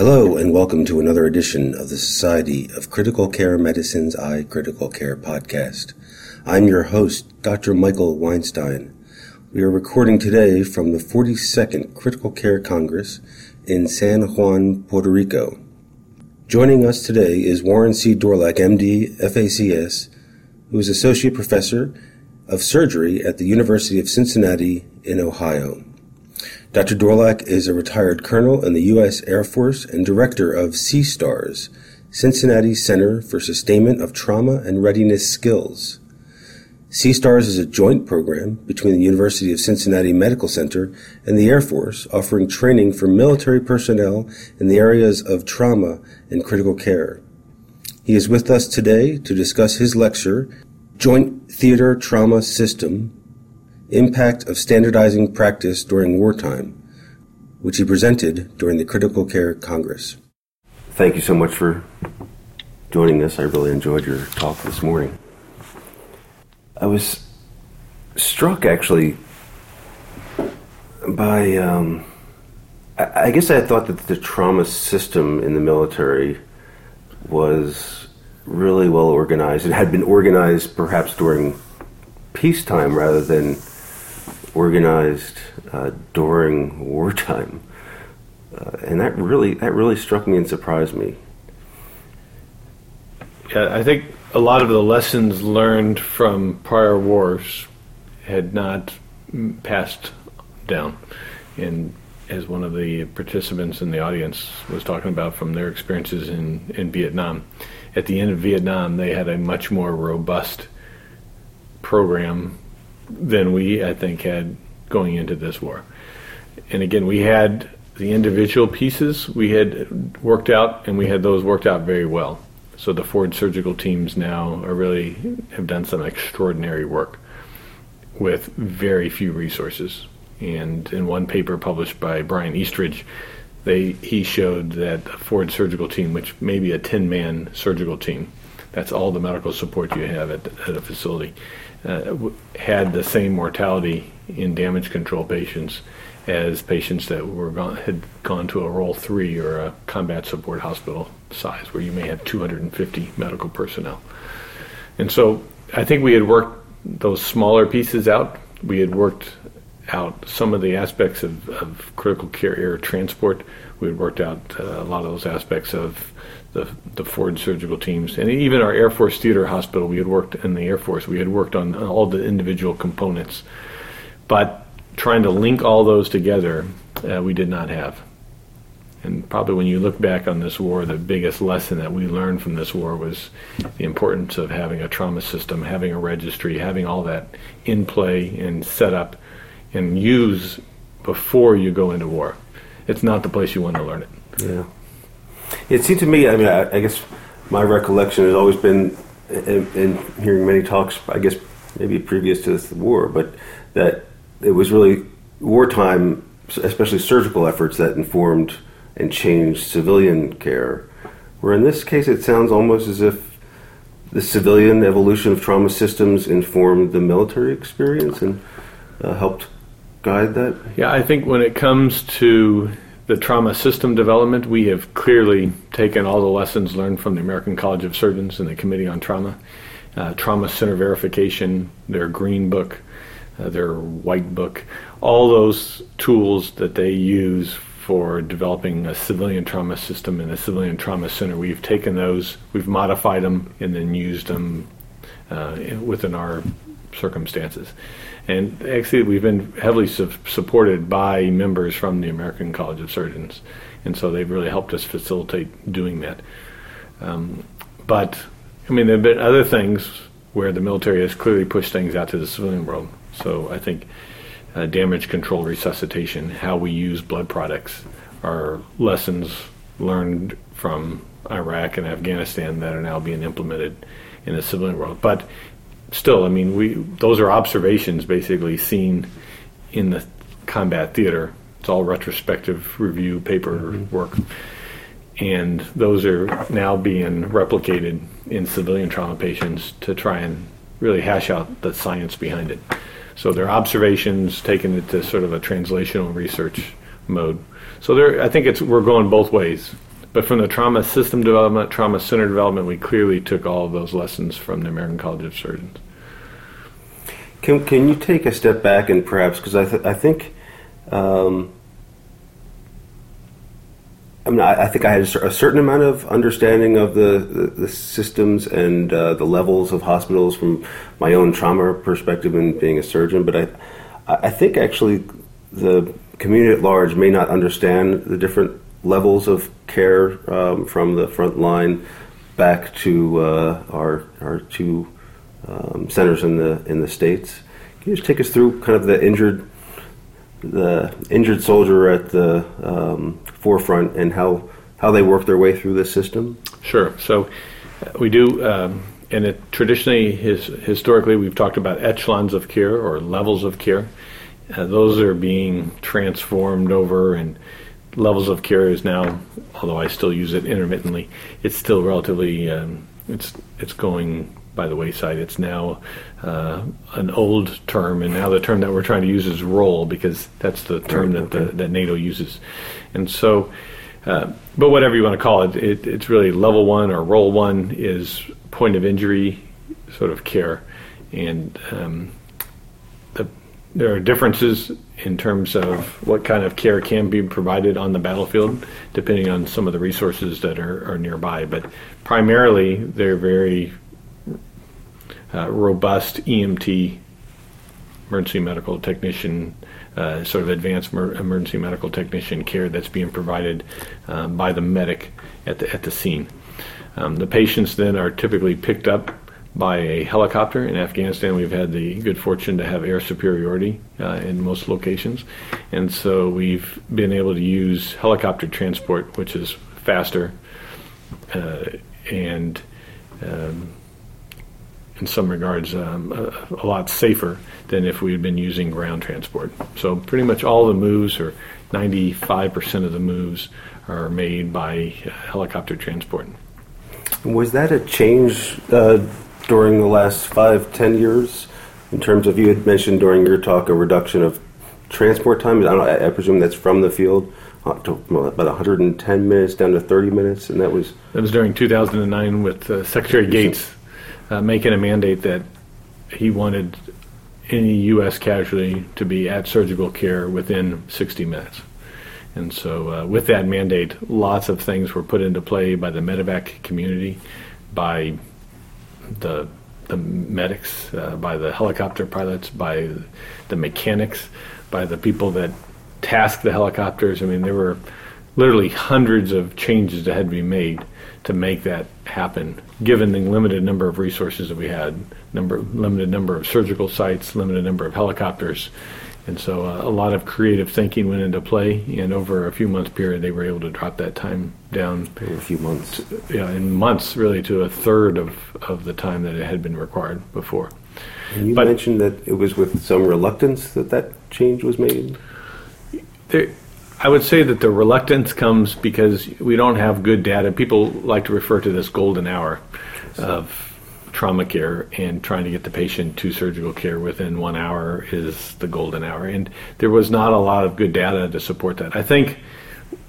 Hello, and welcome to another edition of the Society of Critical Care Medicine's iCritical Care podcast. I'm your host, Dr. Michael Weinstein. We are recording today from the 42nd Critical Care Congress in San Juan, Puerto Rico. Joining us today is Warren C. Dorlac, MD, FACS, who is Associate Professor of Surgery at the University of Cincinnati in Ohio. Dr. Dorlac is a retired colonel in the U.S. Air Force and director of CSTARS, Cincinnati Center for Sustainment of Trauma and Readiness Skills. CSTARS is a joint program between the University of Cincinnati Medical Center and the Air Force offering training for military personnel in the areas of trauma and critical care. He is with us today to discuss his lecture, Joint Theater Trauma System Impact of Standardizing Practice During Wartime, which he presented during the Critical Care Congress. Thank you so much for joining us. I really enjoyed your talk this morning. I was struck actually by, um, I, guess I thought that the trauma system in the military was really well organized. It had been organized perhaps during peacetime rather than organized uh, during wartime, uh, and that really that really struck me and surprised me. Yeah, I think a lot of the lessons learned from prior wars had not passed down, and as one of the participants in the audience was talking about from their experiences in, in Vietnam. At the end of Vietnam, they had a much more robust program than we, I think, had going into this war. And again, we had the individual pieces we had worked out, and we had those worked out very well. So the forward surgical teams now are really have done some extraordinary work with very few resources. And in one paper published by Brian Eastridge, they he showed that the forward surgical team, which may be a 10-man surgical team, that's all the medical support you have at, at a facility, uh, had the same mortality in damage control patients as patients that were gone, had gone to a role three or a combat support hospital size, where you may have 250 medical personnel. And so I think we had worked those smaller pieces out. We had worked out some of the aspects of, of critical care air transport. We had worked out uh, a lot of those aspects of the, the forward surgical teams, and even our Air Force Theater Hospital. We had worked in the Air Force. We had worked on all the individual components, but trying to link all those together, uh, we did not have. And probably when you look back on this war, the biggest lesson that we learned from this war was the importance of having a trauma system, having a registry, having all that in play and set up and use before you go into war. It's not the place you want to learn it. Yeah. It seemed to me, I mean, I, I guess my recollection has always been, in, in, hearing many talks, I guess maybe previous to this war, but that it was really wartime, especially surgical efforts, that informed and changed civilian care. Where in this case, it sounds almost as if the civilian evolution of trauma systems informed the military experience and uh, helped guide that. Yeah, I think when it comes to the trauma system development, we have clearly taken all the lessons learned from the American College of Surgeons and the Committee on Trauma, uh, Trauma Center Verification, their green book, uh, their white book, all those tools that they use for developing a civilian trauma system and a civilian trauma center. We've taken those, we've modified them, and then used them uh, within our circumstances. And actually, we've been heavily su- supported by members from the American College of Surgeons, and so they've really helped us facilitate doing that. Um, but I mean, there have been other things where the military has clearly pushed things out to the civilian world. So I think uh, damage control resuscitation, how we use blood products, are lessons learned from Iraq and Afghanistan that are now being implemented in the civilian world. But still, I mean, we those are observations basically seen in the combat theater. It's all retrospective review paper mm-hmm. work, and those are now being replicated in civilian trauma patients to try and really hash out the science behind it. So they're observations taken into sort of a translational research mode. So there, I think it's we're going both ways. But from the trauma system development, trauma center development, we clearly took all of those lessons from the American College of Surgeons. Can, can you take a step back and perhaps, because I, th- I think, um, I mean, I, I, think I had a, certain amount of understanding of the, the, the systems and uh, the levels of hospitals from my own trauma perspective and being a surgeon, but I, I think actually the community at large may not understand the different levels of care um, from the front line back to uh, our our two um, centers in the in the states. Can you just take us through kind of the injured the injured soldier at the um, forefront and how how they work their way through the system? Sure. So uh, we do. Um, and it traditionally, his, historically, we've talked about echelons of care or levels of care. Uh, those are being transformed over, and levels of care is now, although I still use it intermittently, it's still relatively um, it's it's going by the wayside. It's now uh, an old term, and now the term that we're trying to use is role because that's the term that the, that NATO uses, and so. Uh, but whatever you want to call it, it, it's really level one or role one is point of injury sort of care, and um, the, there are differences in terms of what kind of care can be provided on the battlefield, depending on some of the resources that are, are nearby. But primarily, they're very uh, robust EMT, emergency medical technician, uh, sort of advanced mer- emergency medical technician care that's being provided um, by the medic at the at the scene. Um, the patients then are typically picked up by a helicopter. In Afghanistan, we've had the good fortune to have air superiority uh, in most locations, and so we've been able to use helicopter transport, which is faster uh, and um, in some regards um, a, a, lot safer than if we had been using ground transport. So pretty much all the moves, or 95% of the moves, are made by uh, helicopter transport. Was that a change uh, during the last five, ten years in terms of you had mentioned during your talk a reduction of transport time? I, I presume that's from the field uh, to about 110 minutes down to 30 minutes, and that was that was during 2009 with uh, Secretary Gates uh, making a mandate that he wanted any U.S. casualty to be at surgical care within 60 minutes. And so, uh, with that mandate, lots of things were put into play by the medevac community, by the the medics, uh, by the helicopter pilots, by the mechanics, by the people that task the helicopters. I mean, there were literally hundreds of changes that had to be made to make that happen, given the limited number of resources that we had, number limited number of surgical sites, limited number of helicopters, and so uh, a lot of creative thinking went into play. And over a few months period, they were able to drop that time down. a few months. To, yeah, in months, really, to a third of, of the time that it had been required before. And you but, mentioned that it was with some reluctance that that change was made. There, I would say that the reluctance comes because we don't have good data. People like to refer to this golden hour of trauma care and trying to get the patient to surgical care within one hour is the golden hour. And there was not a lot of good data to support that. I think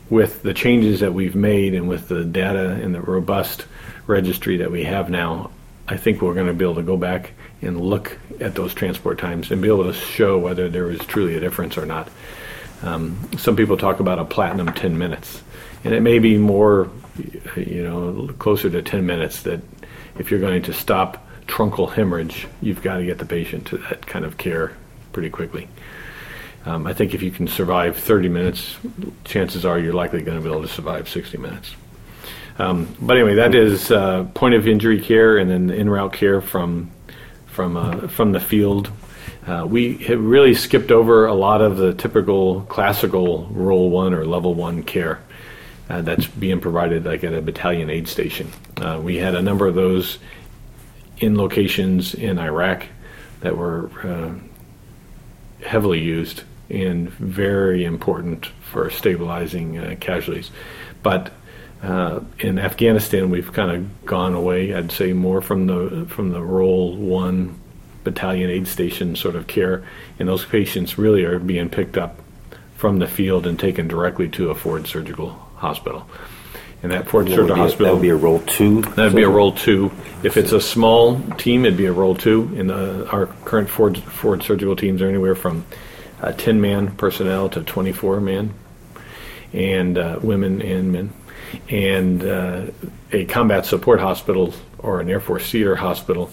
with the changes that we've made and with the data and the robust registry that we have now, I think we're going to be able to go back and look at those transport times and be able to show whether there was truly a difference or not. Um, some people talk about a platinum 10 minutes, and it may be more, you know, closer to 10 minutes that if you're going to stop truncal hemorrhage, you've got to get the patient to that kind of care pretty quickly. Um, I think if you can survive 30 minutes, chances are you're likely going to be able to survive 60 minutes. Um, but anyway, that is uh, point of injury care and then en route care from from uh, from the field. Uh, we have really skipped over a lot of the typical classical role one or level one care uh, that's being provided like at a battalion aid station. Uh, we had a number of those in locations in Iraq that were uh, heavily used and very important for stabilizing uh, casualties. But uh, in Afghanistan, we've kind of gone away. I'd say more from the from the role one battalion aid station sort of care, and those patients really are being picked up from the field and taken directly to a forward surgical hospital. And that forward That would Surgical be a- Hospital That would be a role two? That'd be a role two. If it's a small team, it'd be a role two. And uh, our current forward, forward surgical teams are anywhere from uh, 10 man personnel to 24 man, and uh, women and men. And uh, a combat support hospital or an Air Force theater hospital,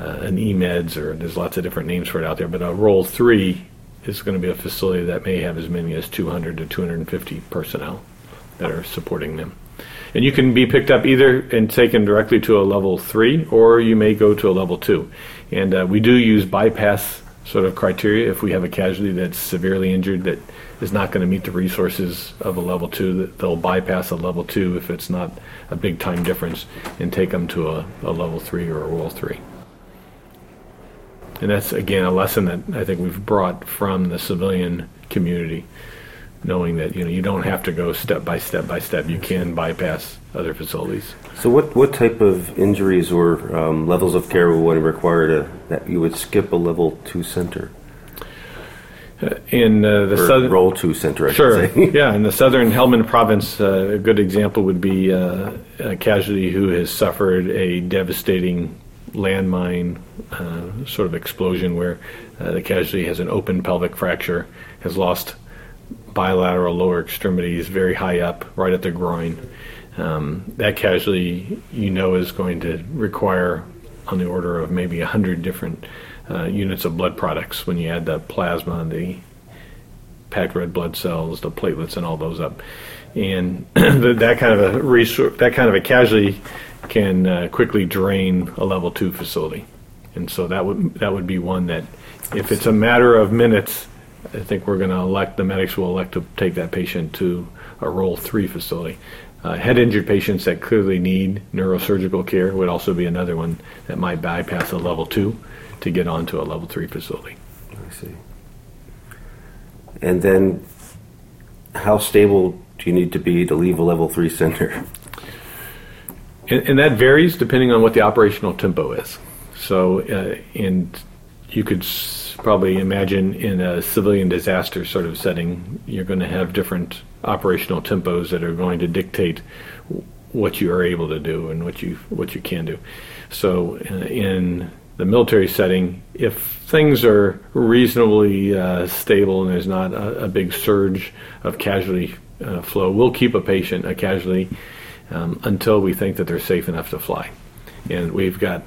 uh, an EMEDS, or there's lots of different names for it out there, but a role three is going to be a facility that may have as many as 200 to 250 personnel that are supporting them. And you can be picked up either and taken directly to a level three, or you may go to a level two. And uh, we do use bypass sort of criteria if we have a casualty that's severely injured that is not going to meet the resources of a level two. That they'll bypass a level two if it's not a big time difference, and take them to a, a level three or a role three. And that's again a lesson that I think we've brought from the civilian community knowing that you know you don't have to go step by step by step. You can bypass other facilities. So what, what type of injuries or um, levels of care would require to, that you would skip a level two center? In uh, the Or southern role two center, I Sure. yeah, in the southern Helmand province, uh, a good example would be uh, a casualty who has suffered a devastating landmine uh, sort of explosion where uh, the casualty has an open pelvic fracture, has lost bilateral lower extremities very high up, right at the groin. Um, that casualty, you know, is going to require on the order of maybe 100 different uh, units of blood products when you add the plasma, the packed red blood cells, the platelets, and all those up. And that kind of a resor that kind of a casualty can uh, quickly drain a level two facility. And so that would that would be one that, if it's a matter of minutes, I think we're going to elect the medics will elect to take that patient to a role three facility. Uh, head injured patients that clearly need neurosurgical care would also be another one that might bypass a level two to get onto a level three facility. I see. And then, how stable do you need to be to leave a level three center? And, and that varies depending on what the operational tempo is. So, uh, and you could probably imagine in a civilian disaster sort of setting, you're going to have different operational tempos that are going to dictate what you are able to do and what you what you can do. So, uh, in the military setting, if things are reasonably uh, stable and there's not a, a big surge of casualty uh, flow, we'll keep a patient, a casualty, um, until we think that they're safe enough to fly. And we've got,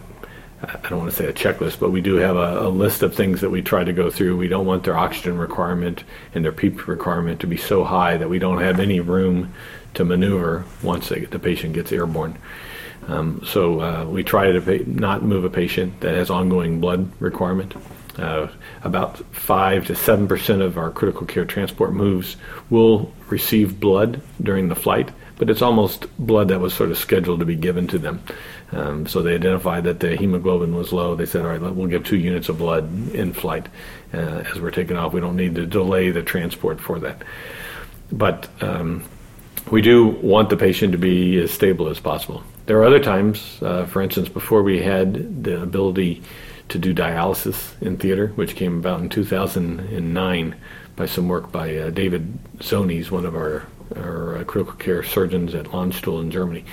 I don't want to say a checklist, but we do have a, a list of things that we try to go through. We don't want their oxygen requirement and their PEEP requirement to be so high that we don't have any room to maneuver once they, the patient gets airborne. Um, so uh, we try to pa- not move a patient that has ongoing blood requirement. Uh, about five to seven percent of our critical care transport moves will receive blood during the flight, but it's almost blood that was sort of scheduled to be given to them. Um, so they identified that the hemoglobin was low. They said, "All right, we'll give two units of blood in flight uh, as we're taking off. We don't need to delay the transport for that." But um, we do want the patient to be as stable as possible. There are other times, uh, for instance, before we had the ability to do dialysis in theater, which came about in 2009 by some work by uh, David Zonies, one of our, our uh, critical care surgeons at Landstuhl in Germany.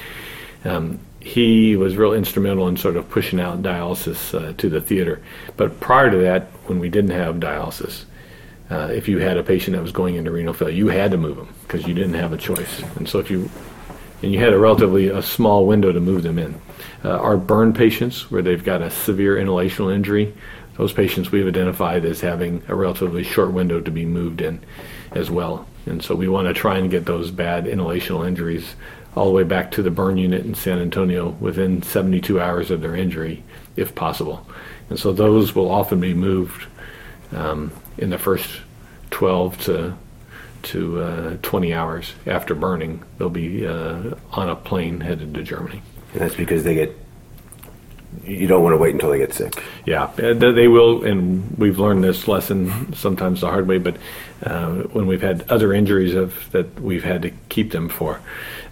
Um, he was real instrumental in sort of pushing out dialysis uh, to the theater. But prior to that, when we didn't have dialysis, uh, if you had a patient that was going into renal failure, you had to move them because you didn't have a choice. And so if you and you had a relatively a small window to move them in. Uh, our burn patients, where they've got a severe inhalational injury, those patients we've identified as having a relatively short window to be moved in as well. And so we want to try and get those bad inhalational injuries all the way back to the burn unit in San Antonio within 72 hours of their injury, if possible. And so those will often be moved um, in the first 12 to to uh, 20 hours after burning. They'll be uh, on a plane headed to Germany. And that's because they get. You don't want to wait until they get sick. Yeah, they will, and we've learned this lesson sometimes the hard way. But uh, when we've had other injuries of that we've had to keep them for,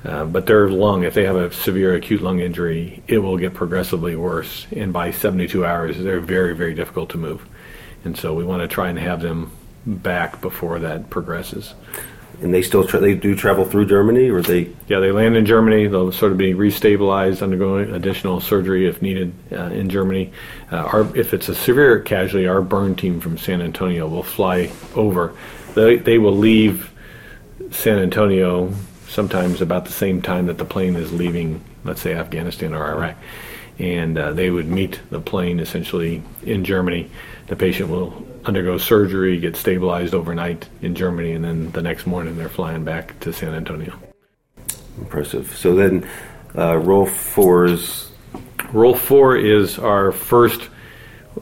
uh, but their lung, if they have a severe acute lung injury, it will get progressively worse, and by 72 hours, they're very, very difficult to move. And so we want to try and have them back before that progresses. And they still tra- they do travel through Germany, or they? Yeah, they land in Germany. They'll sort of be restabilized, undergoing additional surgery if needed uh, in Germany. Uh, our, if it's a severe casualty, our burn team from San Antonio will fly over. They, they will leave San Antonio sometimes about the same time that the plane is leaving, let's say Afghanistan or Iraq, and uh, they would meet the plane essentially in Germany. The patient will undergo surgery, get stabilized overnight in Germany, and then the next morning they're flying back to San Antonio. Impressive. So then, uh, role four is. Role four is our first,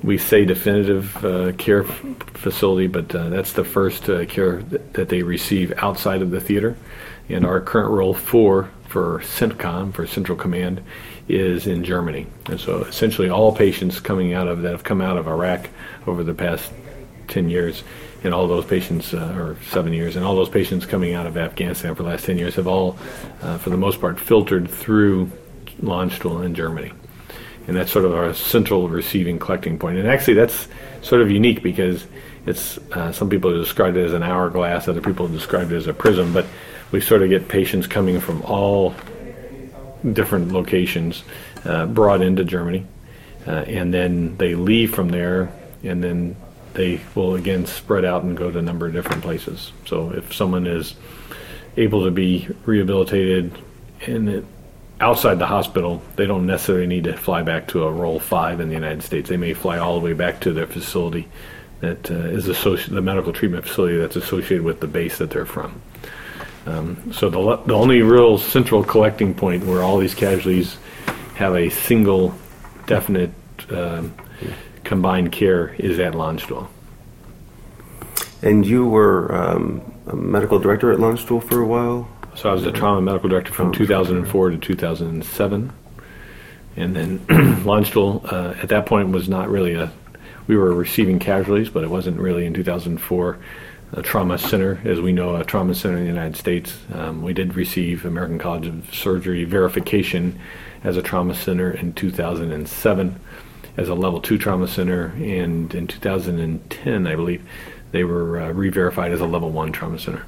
we say definitive uh, care f- facility, but uh, that's the first uh, care that, that they receive outside of the theater. And our current role four for CENTCOM, for Central Command, is in Germany. And so essentially all patients coming out of that have come out of Iraq over the past 10 years, and all those patients, uh, or seven years, and all those patients coming out of Afghanistan for the last 10 years have all, uh, for the most part, filtered through Landstuhl in Germany. And that's sort of our central receiving collecting point. And actually, that's sort of unique because it's uh, some people have described it as an hourglass, other people have described it as a prism, but we sort of get patients coming from all different locations uh, brought into Germany, uh, and then they leave from there, and then they will again spread out and go to a number of different places. So if someone is able to be rehabilitated in it, outside the hospital, they don't necessarily need to fly back to a role five in the United States. They may fly all the way back to their facility that uh, is associated, the medical treatment facility that's associated with the base that they're from. Um, so the, the only real central collecting point where all these casualties have a single definite um, combined care is at Landstuhl. And you were um, a medical director at Landstuhl for a while? So I was the trauma medical director from 2004 to 2007. And then Landstuhl, uh, at that point, was not really a, we were receiving casualties, but it wasn't really in 2004 a trauma center, as we know, a trauma center in the United States. Um, we did receive American College of Surgery verification as a trauma center in 2007 as a level two trauma center, and in 2010, I believe, they were uh, re-verified as a level one trauma center.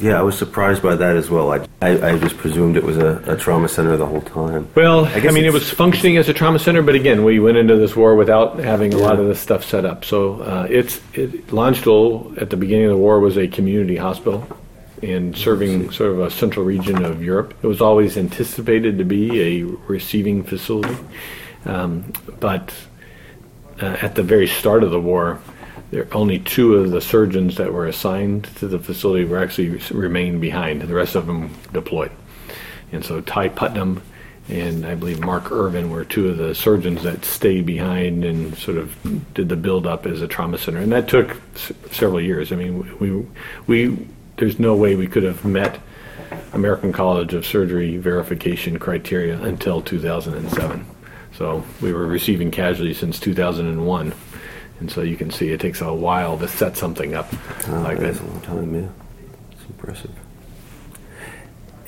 Yeah, I was surprised by that as well. I, I, I just presumed it was a, a, trauma center the whole time. Well, I, I mean, it was functioning as a trauma center, but again, we went into this war without having a yeah. lot of this stuff set up. So uh, it's it, Landstuhl at the beginning of the war was a community hospital and serving sort of a central region of Europe. It was always anticipated to be a receiving facility, um, but uh, at the very start of the war, there only two of the surgeons that were assigned to the facility were actually remained behind. The rest of them deployed. And so Ty Putnam and I believe Mark Irvin were two of the surgeons that stayed behind and sort of did the build up as a trauma center. And that took s- several years. I mean, we we there's no way we could have met American College of Surgery verification criteria until 2007. So we were receiving casualties since 2001 and so you can see it takes a while to set something up oh, like that. a long time, yeah. It's impressive.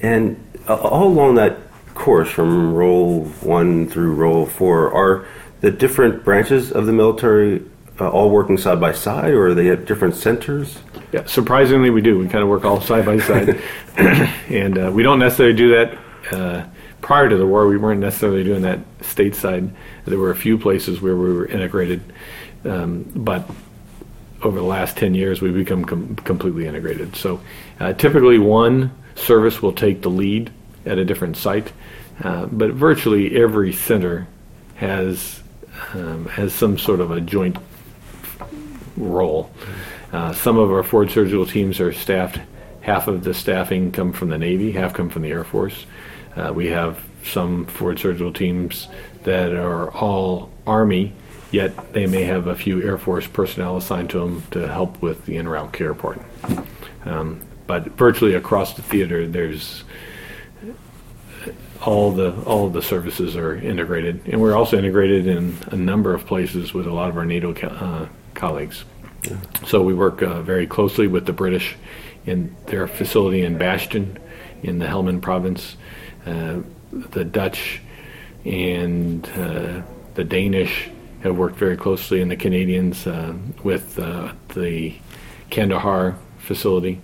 And all along that course, from role one through role four, are the different branches of the military uh, all working side by side, or are they at different centers? Yeah, surprisingly, we do. We kind of work all side by side, and uh, we don't necessarily do that. Uh, prior to the war, we weren't necessarily doing that stateside. There were a few places where we were integrated um, but over the last 10 years, we've become com- completely integrated. So uh, typically, one service will take the lead at a different site, uh, but virtually every center has um, has some sort of a joint role. Uh, some of our forward surgical teams are staffed. Half of the staffing come from the Navy, half come from the Air Force. Uh, we have some forward surgical teams that are all Army yet they may have a few Air Force personnel assigned to them to help with the en route care part. Um, but virtually across the theater, there's all the all of the services are integrated, and we're also integrated in a number of places with a lot of our NATO co- uh, colleagues. Yeah. So we work uh, very closely with the British in their facility in Bastion, in the Helmand province, the Dutch, and uh, the Danish have worked very closely, and the Canadians uh, with uh, the Kandahar facility.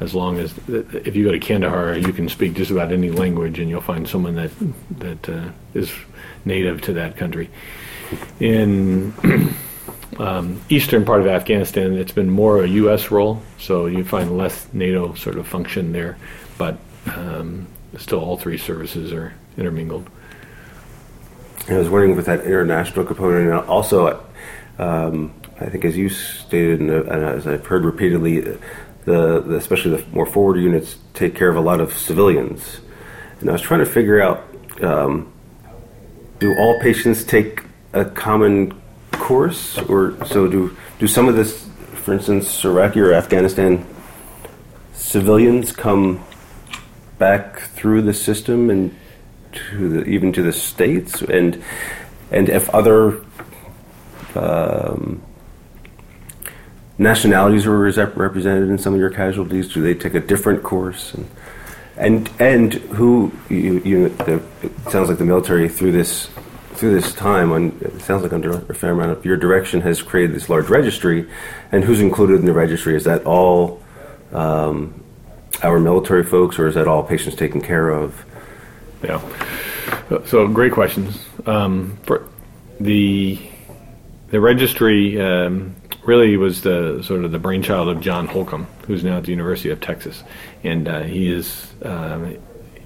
as long as if you go to Kandahar, you can speak just about any language, and you'll find someone that that uh, is native to that country. In um, eastern part of Afghanistan, it's been more a U.S. role, so you find less NATO sort of function there, but um, still all three services are intermingled. I was wondering with that international component, and also, um, I think as you stated, and as I've heard repeatedly, the, the, especially the more forward units take care of a lot of civilians. And I was trying to figure out, um, do all patients take a common course, or so do do some of this, for instance, Iraqi or Afghanistan civilians come back through the system and to the, even to the states, and and if other um, nationalities were represented in some of your casualties, do they take a different course? And and, and who you, you the, it sounds like the military through this through this time, on, it sounds like under a fair amount of your direction, has created this large registry. And who's included in the registry? Is that all um, our military folks, or is that all patients taken care of? Yeah. So great questions. Um, for the the registry um, really was the sort of the brainchild of John Holcomb, who's now at the University of Texas, and uh, he is um,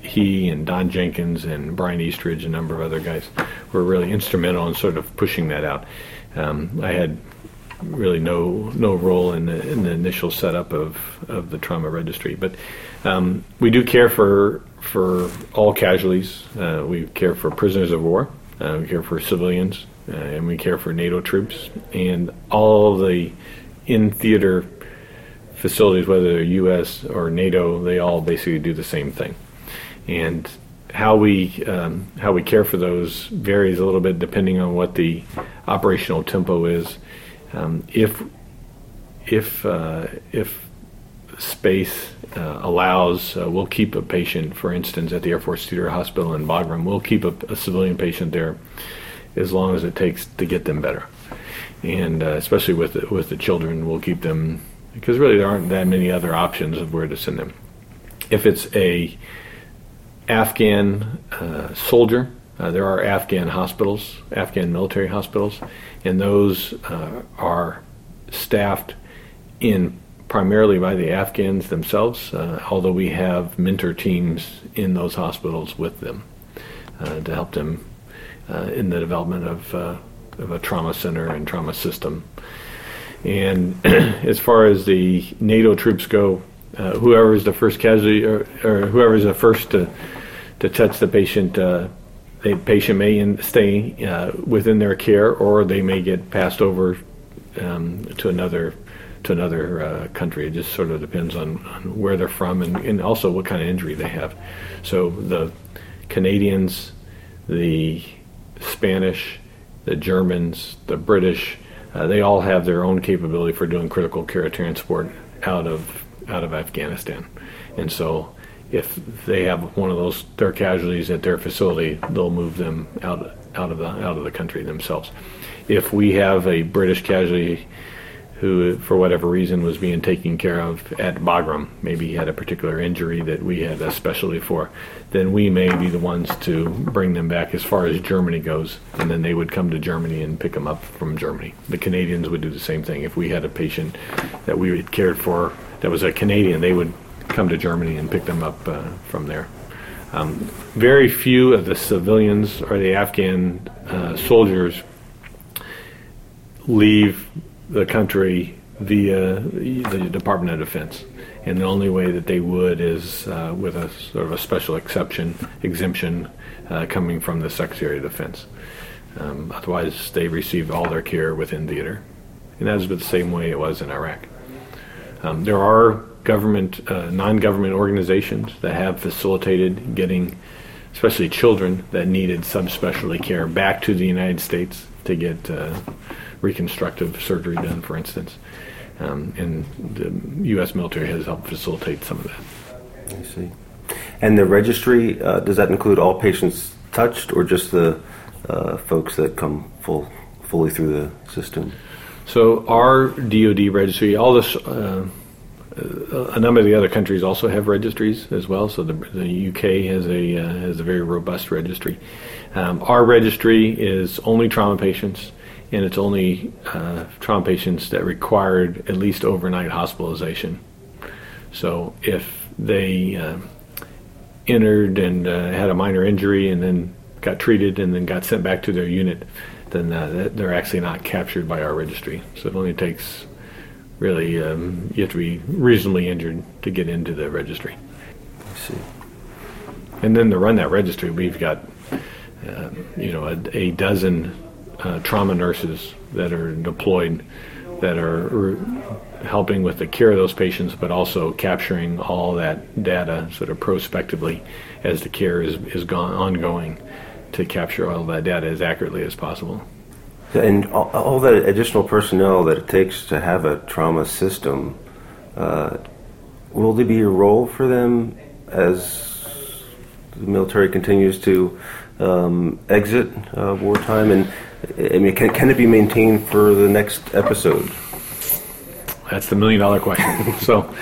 he and Don Jenkins and Brian Eastridge, a number of other guys, were really instrumental in sort of pushing that out. Um, I had really no no role in the in the initial setup of, of the trauma registry, but um, we do care for for all casualties. Uh, we care for prisoners of war. Uh, we care for civilians, uh, and we care for NATO troops, and all the in theater facilities, whether they're U.S. or NATO, they all basically do the same thing and how we um, how we care for those varies a little bit depending on what the operational tempo is. Um, if if uh, if space uh, allows, uh, we'll keep a patient, for instance, at the Air Force Theater Hospital in Bagram. We'll keep a, a civilian patient there as long as it takes to get them better, and uh, especially with the, with the children, we'll keep them because really there aren't that many other options of where to send them. If it's a Afghan uh, soldier. Uh, there are Afghan hospitals, Afghan military hospitals, and those uh, are staffed in primarily by the Afghans themselves, uh, although we have mentor teams in those hospitals with them uh, to help them uh, in the development of, of a trauma center and trauma system. And as far as the NATO troops go, uh, whoever is the first casualty or, or whoever is the first to to touch the patient, uh, the patient may stay uh, within their care, or they may get passed over um, to another to another uh, country. It just sort of depends on, on where they're from and, and, also what kind of injury they have. So the Canadians, the Spanish, the Germans, the British, uh, they all have their own capability for doing critical care transport out of out of Afghanistan, and so if they have one of those their casualties at their facility, they'll move them out out of the out of the country themselves. If we have a British casualty who, for whatever reason, was being taken care of at Bagram, maybe he had a particular injury that we had a specialty for, then we may be the ones to bring them back as far as Germany goes, and then they would come to Germany and pick them up from Germany. The Canadians would do the same thing. If we had a patient that we had cared for that was a Canadian, they would come to Germany and pick them up uh, from there. Um, very few of the civilians or the Afghan uh, soldiers leave the country via the Department of Defense. And the only way that they would is uh, with a sort of a special exception, exemption uh, coming from the Secretary of Defense. Um, otherwise, they receive all their care within theater. And that's the same way it was in Iraq. Um, there are government, uh, non-government organizations that have facilitated getting, especially children that needed subspecialty care, back to the United States to get uh, reconstructive surgery done, for instance. Um, and the U.S. military has helped facilitate some of that. I see. And the registry uh, does that include all patients touched, or just the uh, folks that come full fully through the system? So our DoD registry, all this uh, a number of the other countries also have registries as well. So the, the UK has a uh, has a very robust registry. Um, our registry is only trauma patients, and it's only uh, trauma patients that required at least overnight hospitalization. So if they uh, entered and uh, had a minor injury and then got treated and then got sent back to their unit, then uh, they're actually not captured by our registry. So it only takes really um, you have to be reasonably injured to get into the registry. I see. And then to run that registry, we've got uh, you know a, a dozen uh, trauma nurses that are deployed that are helping with the care of those patients, but also capturing all that data sort of prospectively as the care is, is gone, ongoing to capture all that data as accurately as possible. And all, all that additional personnel that it takes to have a trauma system, uh, will there be a role for them as the military continues to um, exit uh, wartime? And I mean, can, can it be maintained for the next episode? That's the million dollar question. so,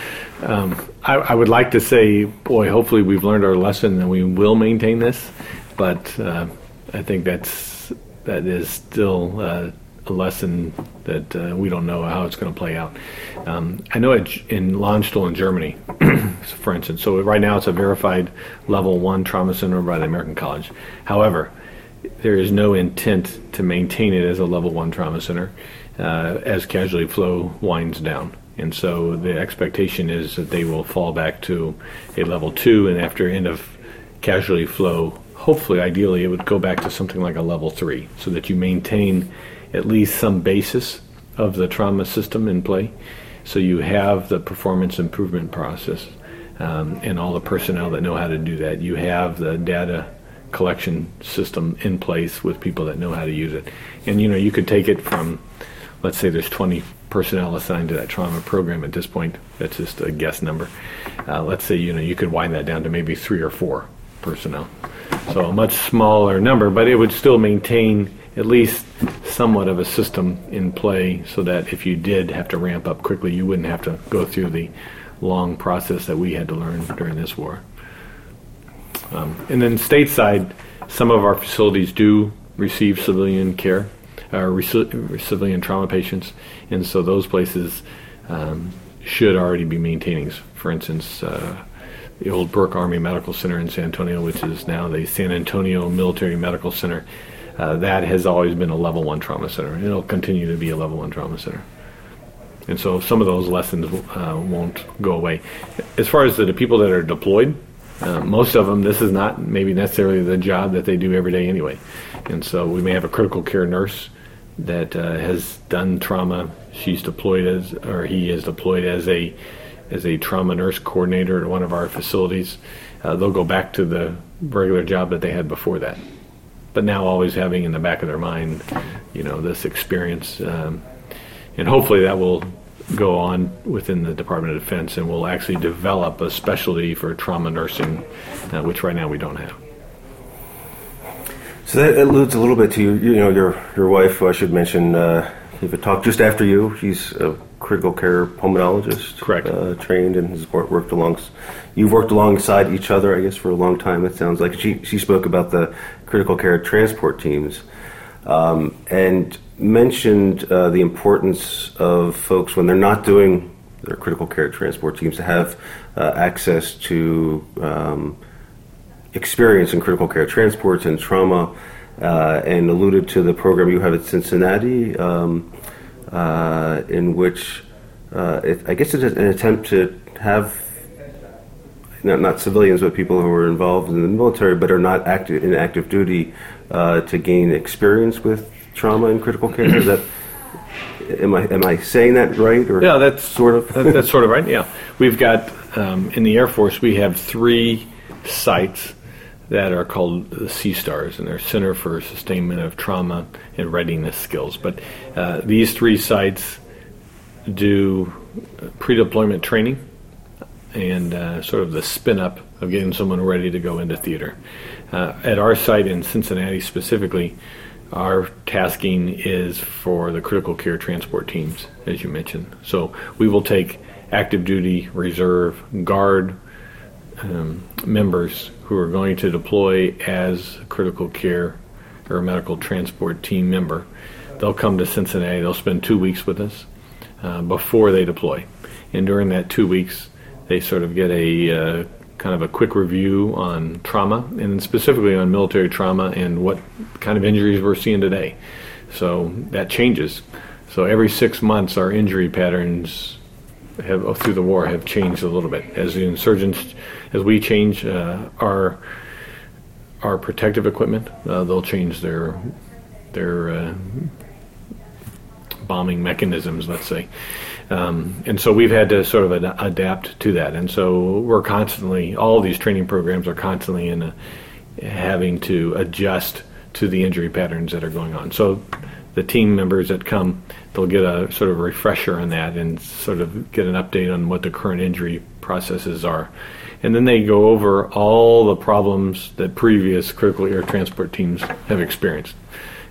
um, I, I, would like to say, boy, hopefully we've learned our lesson and we will maintain this, but uh, I think that's that is still uh, a lesson that uh, we don't know how it's going to play out. Um, I know it, in Landstuhl in Germany, for instance, so right now it's a verified level one trauma center by the American College. However, there is no intent to maintain it as a level one trauma center uh, as casualty flow winds down. And so the expectation is that they will fall back to a level two, and after end of casualty flow, hopefully, ideally, it would go back to something like a level three so that you maintain at least some basis of the trauma system in play. So you have the performance improvement process um, and all the personnel that know how to do that. You have the data collection system in place with people that know how to use it. And you know, you could take it from, let's say there's 20 personnel assigned to that trauma program at this point. That's just a guess number. Uh, let's say you know you could wind that down to maybe three or four personnel. So a much smaller number, but it would still maintain at least somewhat of a system in play so that if you did have to ramp up quickly, you wouldn't have to go through the long process that we had to learn during this war. Um, and then stateside, some of our facilities do receive civilian care, uh, civilian trauma patients, and so those places um, should already be maintaining. For instance, uh, the old Brooke Army Medical Center in San Antonio, which is now the San Antonio Military Medical Center. Uh, that has always been a level one trauma center. It'll continue to be a level one trauma center. And so some of those lessons uh, won't go away. As far as the, the people that are deployed, uh, most of them, this is not maybe necessarily the job that they do every day anyway. And so we may have a critical care nurse that uh, has done trauma. She's deployed as, or he is deployed as a as a trauma nurse coordinator at one of our facilities, uh, they'll go back to the regular job that they had before that. But now always having in the back of their mind, you know, this experience, um, and hopefully that will go on within the Department of Defense and will actually develop a specialty for trauma nursing, uh, which right now we don't have. So that alludes a little bit to you, you know, your your wife, I should mention, uh, if it talked just after you, she's a critical care pulmonologist. Correct. Uh, trained and has worked along. You've worked alongside each other, I guess, for a long time. It sounds like she she spoke about the critical care transport teams, um, and mentioned uh, the importance of folks when they're not doing their critical care transport teams to have uh, access to um, experience in critical care transports and trauma. Uh, and alluded to the program you have at Cincinnati, um, uh, in which uh, it, I guess it's an attempt to have not, not, civilians, but people who are involved in the military but are not active in active duty uh, to gain experience with trauma and critical care. Is that am I am I saying that right? Or yeah, that's sort of that, that's sort of right. Yeah, we've got um, in the Air Force we have three sites that are called the stars, and they're Center for Sustainment of Trauma and Readiness Skills. But uh, these three sites do pre-deployment training and uh, sort of the spin up of getting someone ready to go into theater. Uh, at our site in Cincinnati specifically, our tasking is for the critical care transport teams, as you mentioned. So we will take active duty, reserve, guard um, members who are going to deploy as critical care or medical transport team member. They'll come to Cincinnati. They'll spend two weeks with us uh, before they deploy, and during that two weeks, they sort of get a uh, kind of a quick review on trauma, and specifically on military trauma and what kind of injuries we're seeing today. So that changes. So every six months, our injury patterns have through the war have changed a little bit as the insurgents, as we change uh, our our protective equipment, uh, they'll change their their uh, bombing mechanisms, let's say. Um, and so we've had to sort of ad- adapt to that. And so we're constantly, all these training programs are constantly in a, having to adjust to the injury patterns that are going on. So the team members that come, they'll get a sort of refresher on that and sort of get an update on what the current injury processes are. And then they go over all the problems that previous critical air transport teams have experienced.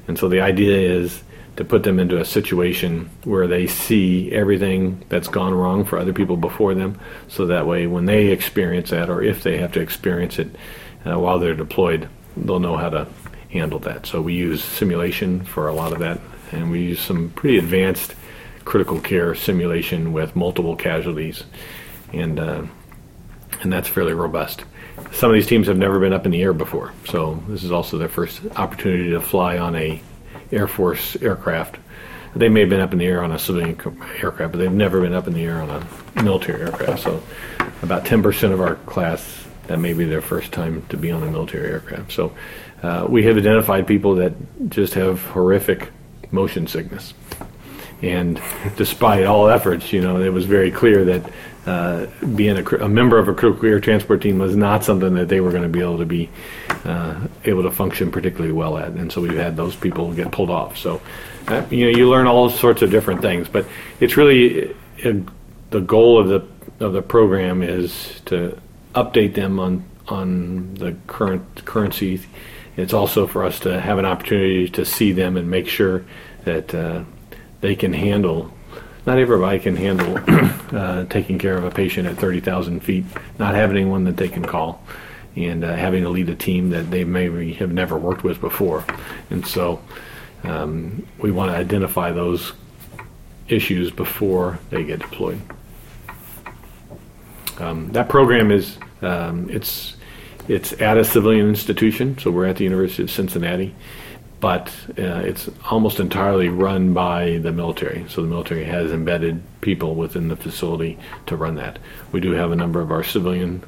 And so the idea is to put them into a situation where they see everything that's gone wrong for other people before them, so that way when they experience that, or if they have to experience it uh, while they're deployed, they'll know how to handle that. So we use simulation for a lot of that, and we use some pretty advanced critical care simulation with multiple casualties, and uh, and that's fairly robust. Some of these teams have never been up in the air before, so this is also their first opportunity to fly on a Air Force aircraft. They may have been up in the air on a civilian aircraft, but they've never been up in the air on a military aircraft. So, about 10% of our class that may be their first time to be on a military aircraft. So, uh, we have identified people that just have horrific motion sickness. And despite all efforts, you know, it was very clear that uh, being a, a, member of a critical air transport team was not something that they were going to be able to be uh, able to function particularly well at. And so we've had those people get pulled off. So, uh, you know, you learn all sorts of different things, but it's really uh, the goal of the of the program is to update them on on the current currency it's also for us to have an opportunity to see them and make sure that uh, they can handle. Not everybody can handle uh, taking care of a patient at 30,000 feet, not having anyone that they can call, and uh, having to lead a team that they maybe have never worked with before. And so um, we want to identify those issues before they get deployed. Um, that program is um, it's it's at a civilian institution, so we're at the University of Cincinnati, but uh, it's almost entirely run by the military. So the military has embedded people within the facility to run that. We do have a number of our civilian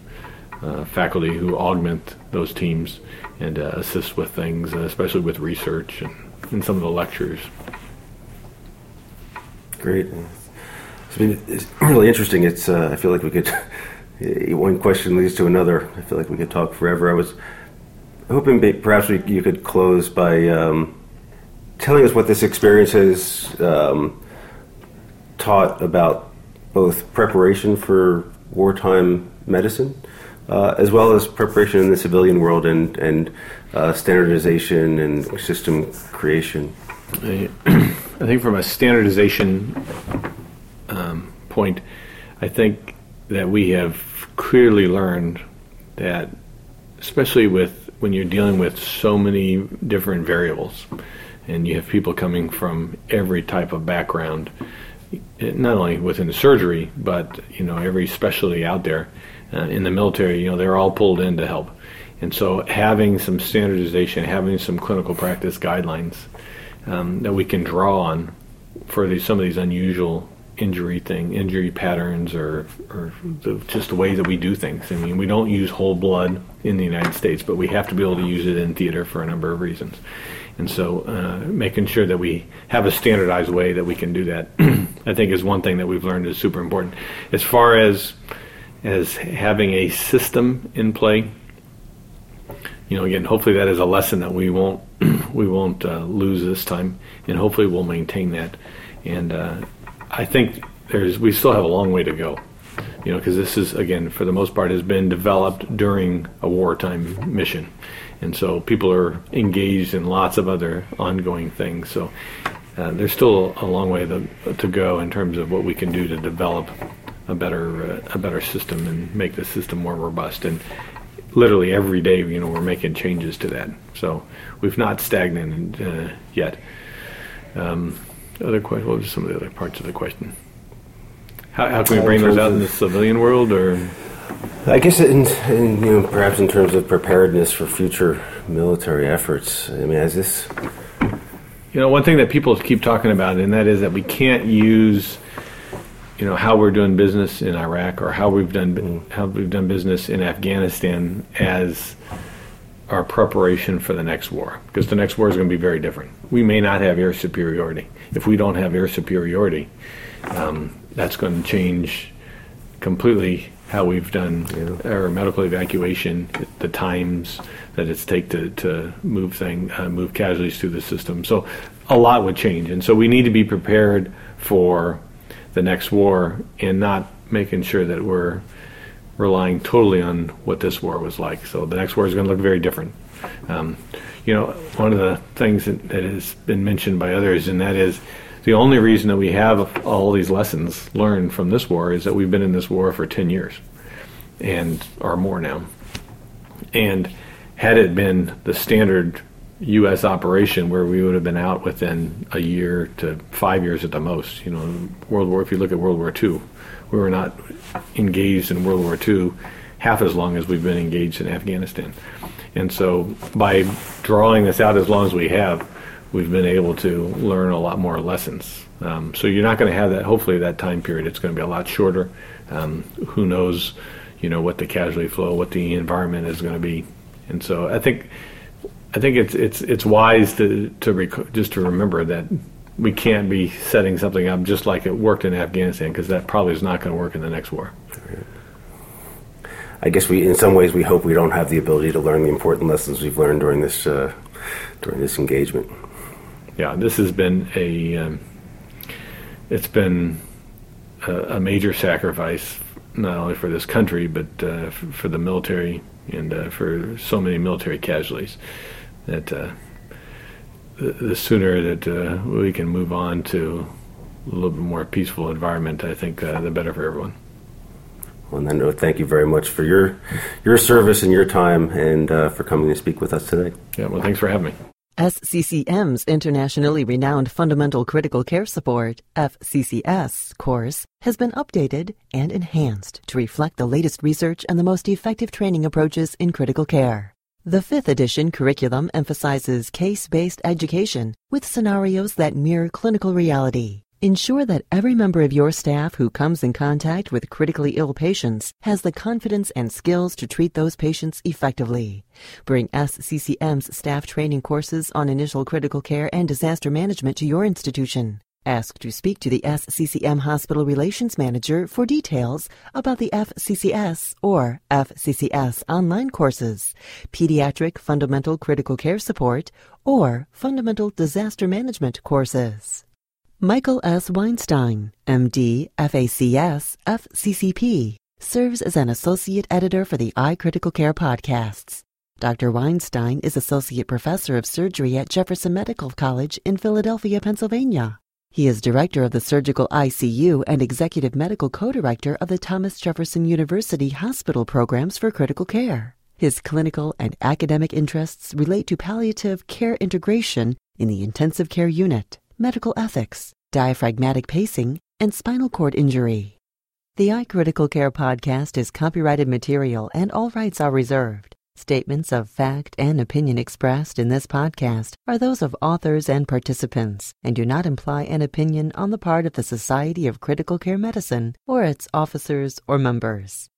uh, faculty who augment those teams and uh, assist with things, uh, especially with research and, and some of the lectures. Great. It's been it's really interesting. It's uh, I feel like we could one question leads to another. I feel like we could talk forever. I was hoping perhaps we, you could close by um, telling us what this experience has um, taught about both preparation for wartime medicine, uh, as well as preparation in the civilian world and, and uh, standardization and system creation. I, I think from a standardization um, point, I think that we have clearly learned that, especially with when you're dealing with so many different variables, and you have people coming from every type of background, not only within the surgery, but you know every specialty out there uh, in the military. You know they're all pulled in to help, and so having some standardization, having some clinical practice guidelines um, that we can draw on for these, some of these unusual injury thing, injury patterns, or or the, just the way that we do things. I mean, we don't use whole blood in the United States, but we have to be able to use it in theater for a number of reasons. And so, uh, making sure that we have a standardized way that we can do that, I think, is one thing that we've learned is super important. As far as as having a system in play, you know, again, hopefully that is a lesson that we won't we won't uh, lose this time, and hopefully we'll maintain that. And uh, I think there's we still have a long way to go. You know, because this is again for the most part has been developed during a wartime mission, and so people are engaged in lots of other ongoing things. So uh, there's still a long way to, to go in terms of what we can do to develop a better uh, a better system and make the system more robust. And literally every day, you know, we're making changes to that. So we've not stagnated uh, yet. Um, other question? What was some of the other parts of the question? How, how can we bring those out in the civilian world, or? I guess, in, in, you know, perhaps in terms of preparedness for future military efforts. I mean, as this, you know, one thing that people keep talking about, and that is that we can't use, you know, how we're doing business in Iraq or how we've done how we've done business in Afghanistan as our preparation for the next war, because the next war is going to be very different. We may not have air superiority. If we don't have air superiority, um, that's going to change completely how we've done yeah. our medical evacuation, the times that it's take to, to move thing uh, move casualties through the system. So a lot would change, and so we need to be prepared for the next war and not making sure that we're relying totally on what this war was like. So the next war is going to look very different. Um, you know, one of the things that, that has been mentioned by others, and that is the only reason that we have all these lessons learned from this war is that we've been in this war for 10 years and or more now. And had it been the standard U.S. operation where we would have been out within a year to five years at the most, you know, World War. If you look at World War II, we were not engaged in World War II half as long as we've been engaged in Afghanistan. And so, by drawing this out as long as we have, we've been able to learn a lot more lessons. Um, so you're not going to have that. Hopefully, that time period it's going to be a lot shorter. Um, who knows, you know, what the casualty flow, what the environment is going to be, and so I think I think it's it's it's wise to to rec- just to remember that we can't be setting something up just like it worked in Afghanistan because that probably is not going to work in the next war. I guess we, in some ways, we hope we don't have the ability to learn the important lessons we've learned during this uh, during this engagement yeah, this has been a um, it's been a, a, major sacrifice not only for this country but uh, for, for, the military and uh, for so many military casualties that uh, the, the, sooner that uh, we can move on to a little bit more peaceful environment, I think uh, the better for everyone. Well, on that note, thank you very much for your your service and your time, and uh, for coming to speak with us today. Yeah, well, thanks for having me. SCCM's internationally renowned Fundamental Critical Care Support, FCCS, course has been updated and enhanced to reflect the latest research and the most effective training approaches in critical care. The fifth edition curriculum emphasizes case based education with scenarios that mirror clinical reality. Ensure that every member of your staff who comes in contact with critically ill patients has the confidence and skills to treat those patients effectively. Bring SCCM's staff training courses on initial critical care and disaster management to your institution. Ask to speak to the SCCM Hospital Relations Manager for details about the FCCS or FCCS online courses, Pediatric Fundamental Critical Care Support, or Fundamental Disaster Management courses. Michael S. Weinstein, MD, FACS, FCCP, serves as an associate editor for the iCritical Care podcasts. Dr. Weinstein is associate professor of surgery at Jefferson Medical College in Philadelphia, Pennsylvania. He is director of the surgical ICU and executive medical co-director of the Thomas Jefferson University Hospital Programs for Critical Care. His clinical and academic interests relate to palliative care integration in the intensive care unit medical ethics, diaphragmatic pacing, and spinal cord injury. The iCritical Care podcast is copyrighted material and all rights are reserved. Statements of fact and opinion expressed in this podcast are those of authors and participants and do not imply an opinion on the part of the Society of Critical Care Medicine or its officers or members.